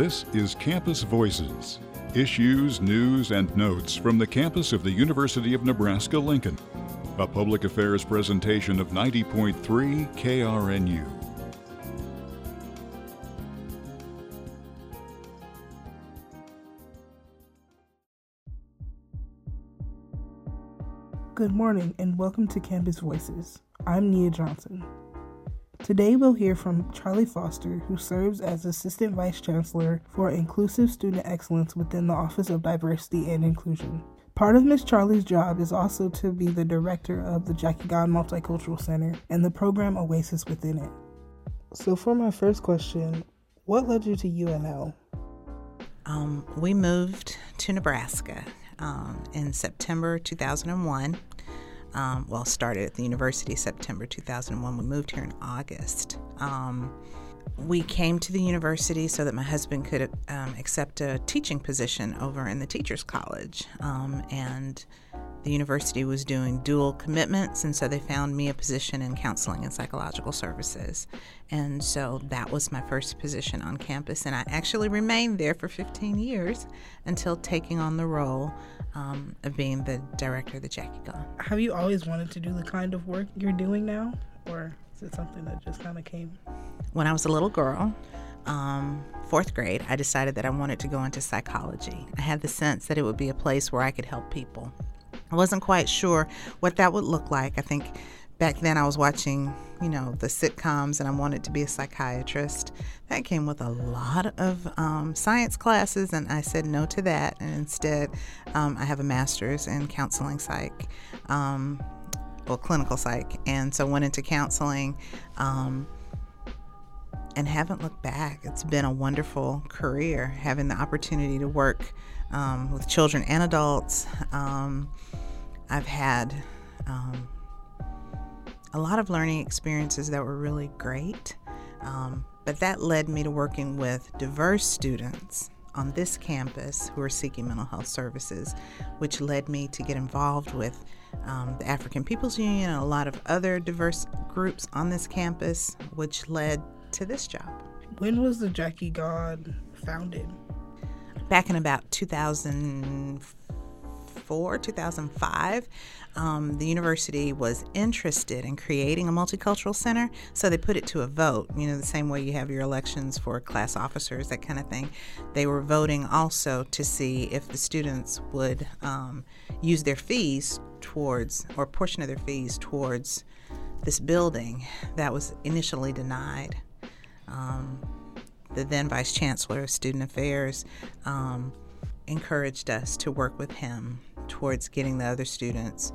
This is Campus Voices issues, news, and notes from the campus of the University of Nebraska Lincoln. A public affairs presentation of 90.3 KRNU. Good morning and welcome to Campus Voices. I'm Nia Johnson. Today we'll hear from Charlie Foster, who serves as Assistant Vice Chancellor for Inclusive Student Excellence within the Office of Diversity and Inclusion. Part of Ms. Charlie's job is also to be the director of the Jackie Gaughan Multicultural Center and the program Oasis within it. So, for my first question, what led you to UNL? Um, we moved to Nebraska um, in September 2001 um, well, started at the university September 2001. We moved here in August. Um, we came to the university so that my husband could um, accept a teaching position over in the Teachers College. Um, and the university was doing dual commitments, and so they found me a position in counseling and psychological services. And so that was my first position on campus, and I actually remained there for 15 years until taking on the role um, of being the director of the Jackie Gaughan. Have you always wanted to do the kind of work you're doing now, or is it something that just kind of came? When I was a little girl, um, fourth grade, I decided that I wanted to go into psychology. I had the sense that it would be a place where I could help people. I wasn't quite sure what that would look like. I think back then I was watching, you know, the sitcoms and I wanted to be a psychiatrist. That came with a lot of um, science classes, and I said no to that. And instead, um, I have a master's in counseling psych, um, well, clinical psych. And so went into counseling um, and haven't looked back. It's been a wonderful career having the opportunity to work um, with children and adults. Um, I've had um, a lot of learning experiences that were really great, um, but that led me to working with diverse students on this campus who are seeking mental health services, which led me to get involved with um, the African People's Union and a lot of other diverse groups on this campus, which led to this job. When was the Jackie Gaughan founded? Back in about 2004 2004, 2005, um, the university was interested in creating a multicultural center, so they put it to a vote. You know, the same way you have your elections for class officers, that kind of thing. They were voting also to see if the students would um, use their fees towards, or a portion of their fees towards this building that was initially denied. Um, the then Vice Chancellor of Student Affairs um, encouraged us to work with him towards getting the other students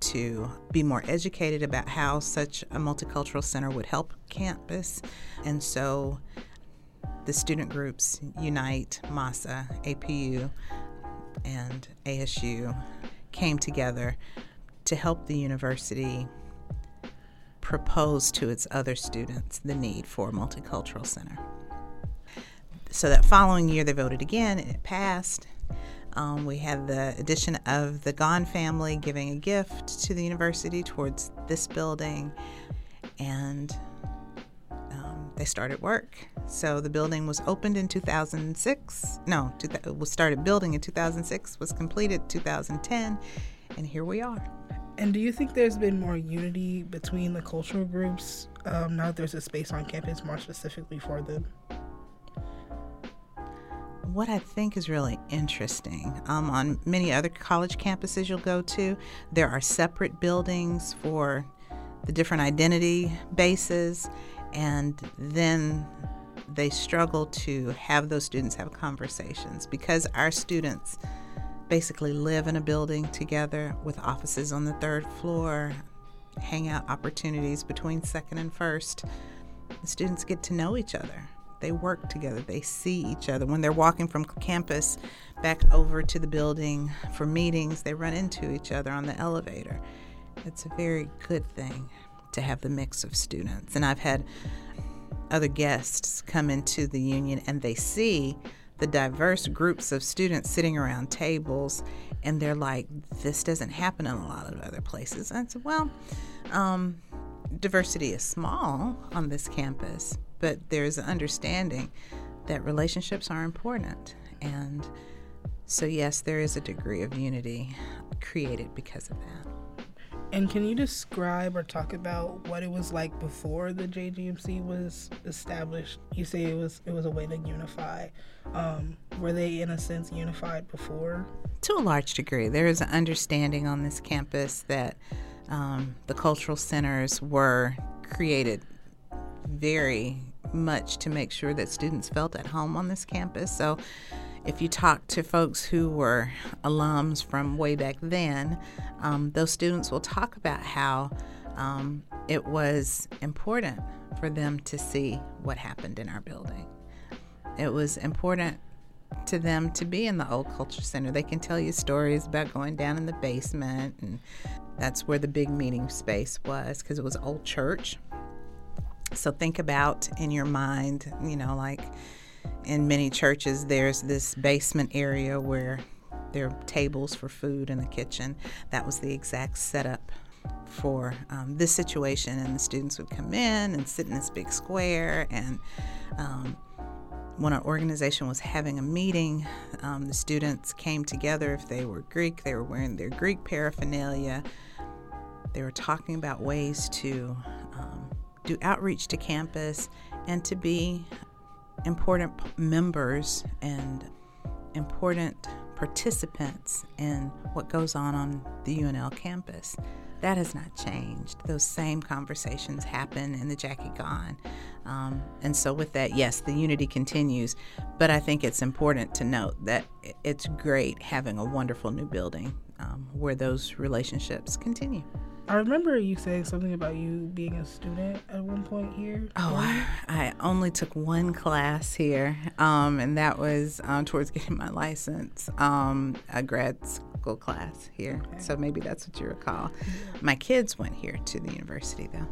to be more educated about how such a multicultural center would help campus. And so the student groups Unite, MASA, APU, and ASU came together to help the university propose to its other students the need for a multicultural center. So that following year, they voted again and it passed. Um, we had the addition of the Gaughan family giving a gift to the university towards this building, and um, they started work. So the building was opened in 2006. No, was started building in 2006, was completed 2010, and here we are. And do you think there's been more unity between the cultural groups um, now that there's a space on campus more specifically for them? what I think is really interesting um, on many other college campuses you'll go to, there are separate buildings for the different identity bases, and then they struggle to have those students have conversations because our students basically live in a building together with offices on the third floor, hangout opportunities between second and first. The students get to know each other they work together, they see each other. When they're walking from campus back over to the building for meetings, they run into each other on the elevator. It's a very good thing to have the mix of students. And I've had other guests come into the union and they see the diverse groups of students sitting around tables and they're like, this doesn't happen in a lot of other places. And I said, well, um, diversity is small on this campus, but there's an understanding that relationships are important. And so, yes, there is a degree of unity created because of that. And can you describe or talk about what it was like before the JGMC was established? You say it was it was a way to unify. Um, were they in a sense unified before? To a large degree, there is an understanding on this campus that um, the cultural centers were created very much to make sure that students felt at home on this campus. So if you talk to folks who were alums from way back then, um, those students will talk about how um, it was important for them to see what happened in our building. It was important to them to be in the old culture center. They can tell you stories about going down in the basement, and that's where the big meeting space was because it was old church. So think about in your mind, you know, like in many churches, there's this basement area where there are tables for food in the kitchen. That was the exact setup for um, this situation, and the students would come in and sit in this big square. And um, when our organization was having a meeting, um, the students came together. If they were Greek, they were wearing their Greek paraphernalia. They were talking about ways to um, do outreach to campus and to be important members and important participants in what goes on on the UNL campus. That has not changed. Those same conversations happen in the Jackie Gaughan. Um, and so, with that, yes, the unity continues. But I think it's important to note that it's great having a wonderful new building um, where those relationships continue. I remember you saying something about you being a student at one point here. Oh, I, I only took one class here, um, and that was um, towards getting my license, um, a grad school class here. Okay. So maybe that's what you recall. My kids went here to the university, though.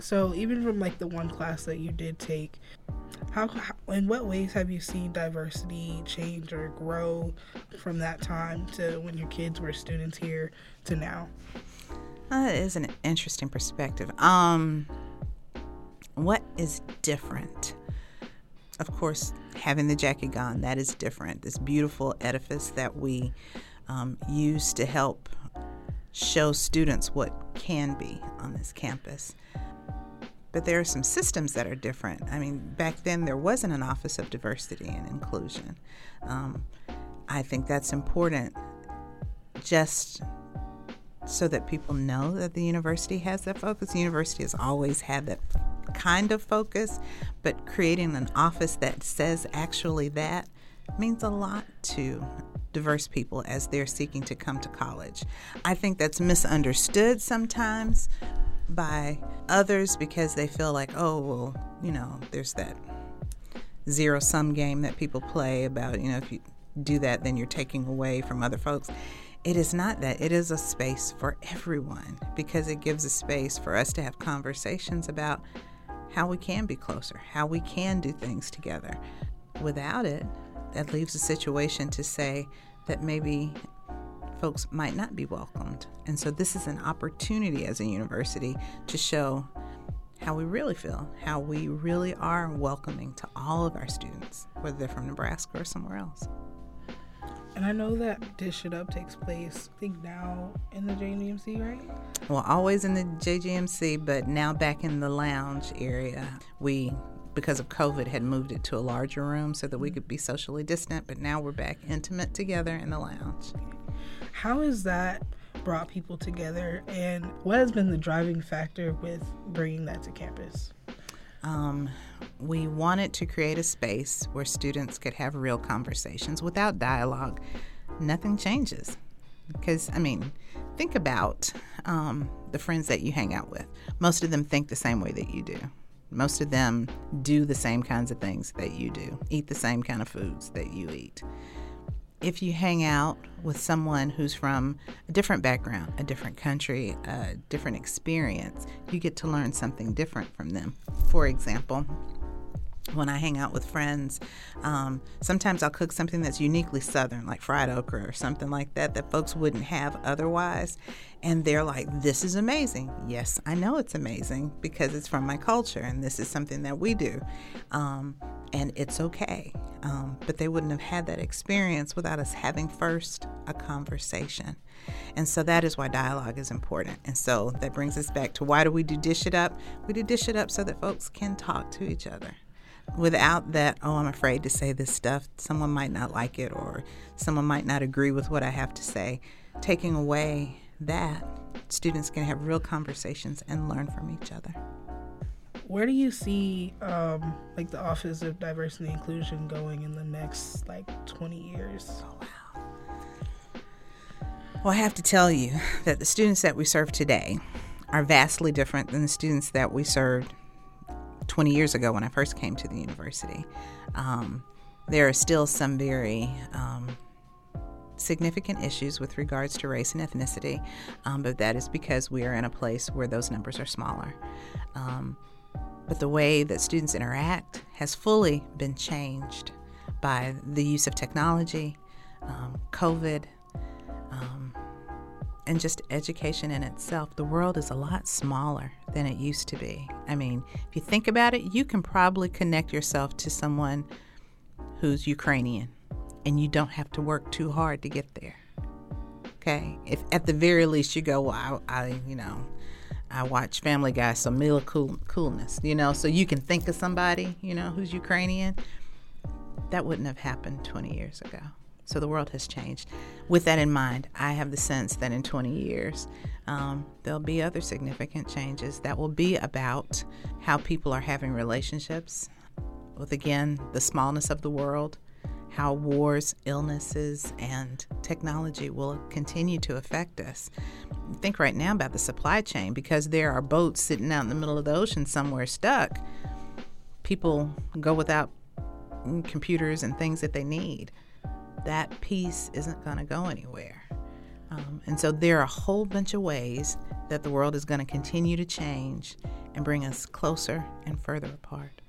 So even from like the one class that you did take, how, how in what ways have you seen diversity change or grow from that time to when your kids were students here to now? That is an interesting perspective. Um, what is different? Of course, having the Jackie Gaughan, that is different. This beautiful edifice that we um, use to help show students what can be on this campus. But there are some systems that are different. I mean, back then there wasn't an Office of Diversity and Inclusion. Um, I think that's important just so that people know that the university has that focus. The university has always had that kind of focus, but creating an office that says actually that means a lot to diverse people as they're seeking to come to college. I think that's misunderstood sometimes by others because they feel like, oh, well, you know, there's that zero sum game that people play about, you know, if you do that, then you're taking away from other folks. It is not that. It is a space for everyone because it gives a space for us to have conversations about how we can be closer, how we can do things together. Without it, that leaves a situation to say that maybe folks might not be welcomed. And so, this is an opportunity as a university to show how we really feel, how we really are welcoming to all of our students, whether they're from Nebraska or somewhere else. And I know that Dish It Up takes place, I think now in the JGMC, right? Well, always in the JGMC, but now back in the lounge area. We, because of COVID, had moved it to a larger room so that we could be socially distant, but now we're back intimate together in the lounge. How has that brought people together, and what has been the driving factor with bringing that to campus? Um, we wanted to create a space where students could have real conversations without dialogue. Nothing changes. Because, I mean, think about um, the friends that you hang out with. Most of them think the same way that you do. Most of them do the same kinds of things that you do, eat the same kind of foods that you eat if you hang out with someone who's from a different background, a different country, a different experience, you get to learn something different from them. For example, when I hang out with friends, um, sometimes I'll cook something that's uniquely Southern, like fried okra or something like that, that folks wouldn't have otherwise. And they're like, this is amazing. Yes, I know it's amazing because it's from my culture and this is something that we do. Um, and it's okay. Um, but they wouldn't have had that experience without us having first a conversation. And so that is why dialogue is important. And so that brings us back to why do we do Dish It Up? We do Dish It Up so that folks can talk to each other. Without that, oh, I'm afraid to say this stuff. Someone might not like it, or someone might not agree with what I have to say. Taking away that, students can have real conversations and learn from each other. Where do you see um, like the Office of Diversity and Inclusion going in the next like 20 years? Oh, wow. Well, I have to tell you that the students that we serve today are vastly different than the students that we served 20 years ago when I first came to the university. Um, there are still some very um, significant issues with regards to race and ethnicity, um, but that is because we are in a place where those numbers are smaller. Um, but the way that students interact has fully been changed by the use of technology, um, COVID, um, and just education in itself. The world is a lot smaller than it used to be. I mean, if you think about it, you can probably connect yourself to someone who's Ukrainian and you don't have to work too hard to get there. Okay? If at the very least you go, well, I, I you know, I watch Family Guy, so Mila cool, Kunis, you know, so you can think of somebody, you know, who's Ukrainian. That wouldn't have happened 20 years ago. So the world has changed. With that in mind, I have the sense that in 20 years, um, there'll be other significant changes that will be about how people are having relationships with, again, the smallness of the world, how wars, illnesses, and technology will continue to affect us. Think right now about the supply chain because there are boats sitting out in the middle of the ocean somewhere stuck. People go without computers and things that they need. That piece isn't going to go anywhere. Um, and so there are a whole bunch of ways that the world is going to continue to change and bring us closer and further apart.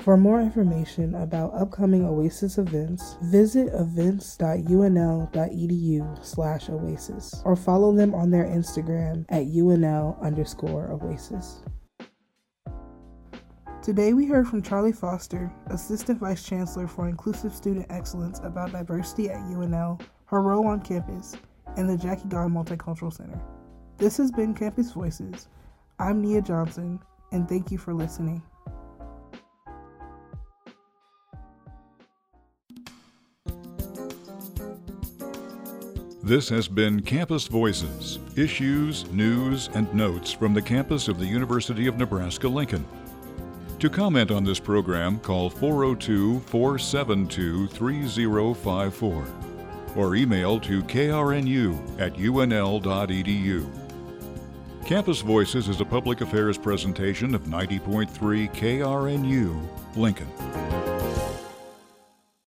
For more information about upcoming OASIS events, visit events.unl.edu slash OASIS or follow them on their Instagram at UNL underscore OASIS. Today we heard from Charlie Foster, Assistant Vice Chancellor for Inclusive Student Excellence about diversity at UNL, her role on campus, and the Jackie Gaughan Multicultural Center. This has been Campus Voices. I'm Nia Johnson, and thank you for listening. This has been Campus Voices issues, news, and notes from the campus of the University of Nebraska Lincoln. To comment on this program, call 402 472 3054 or email to krnu at unl.edu. Campus Voices is a public affairs presentation of 90.3 KRNU, Lincoln.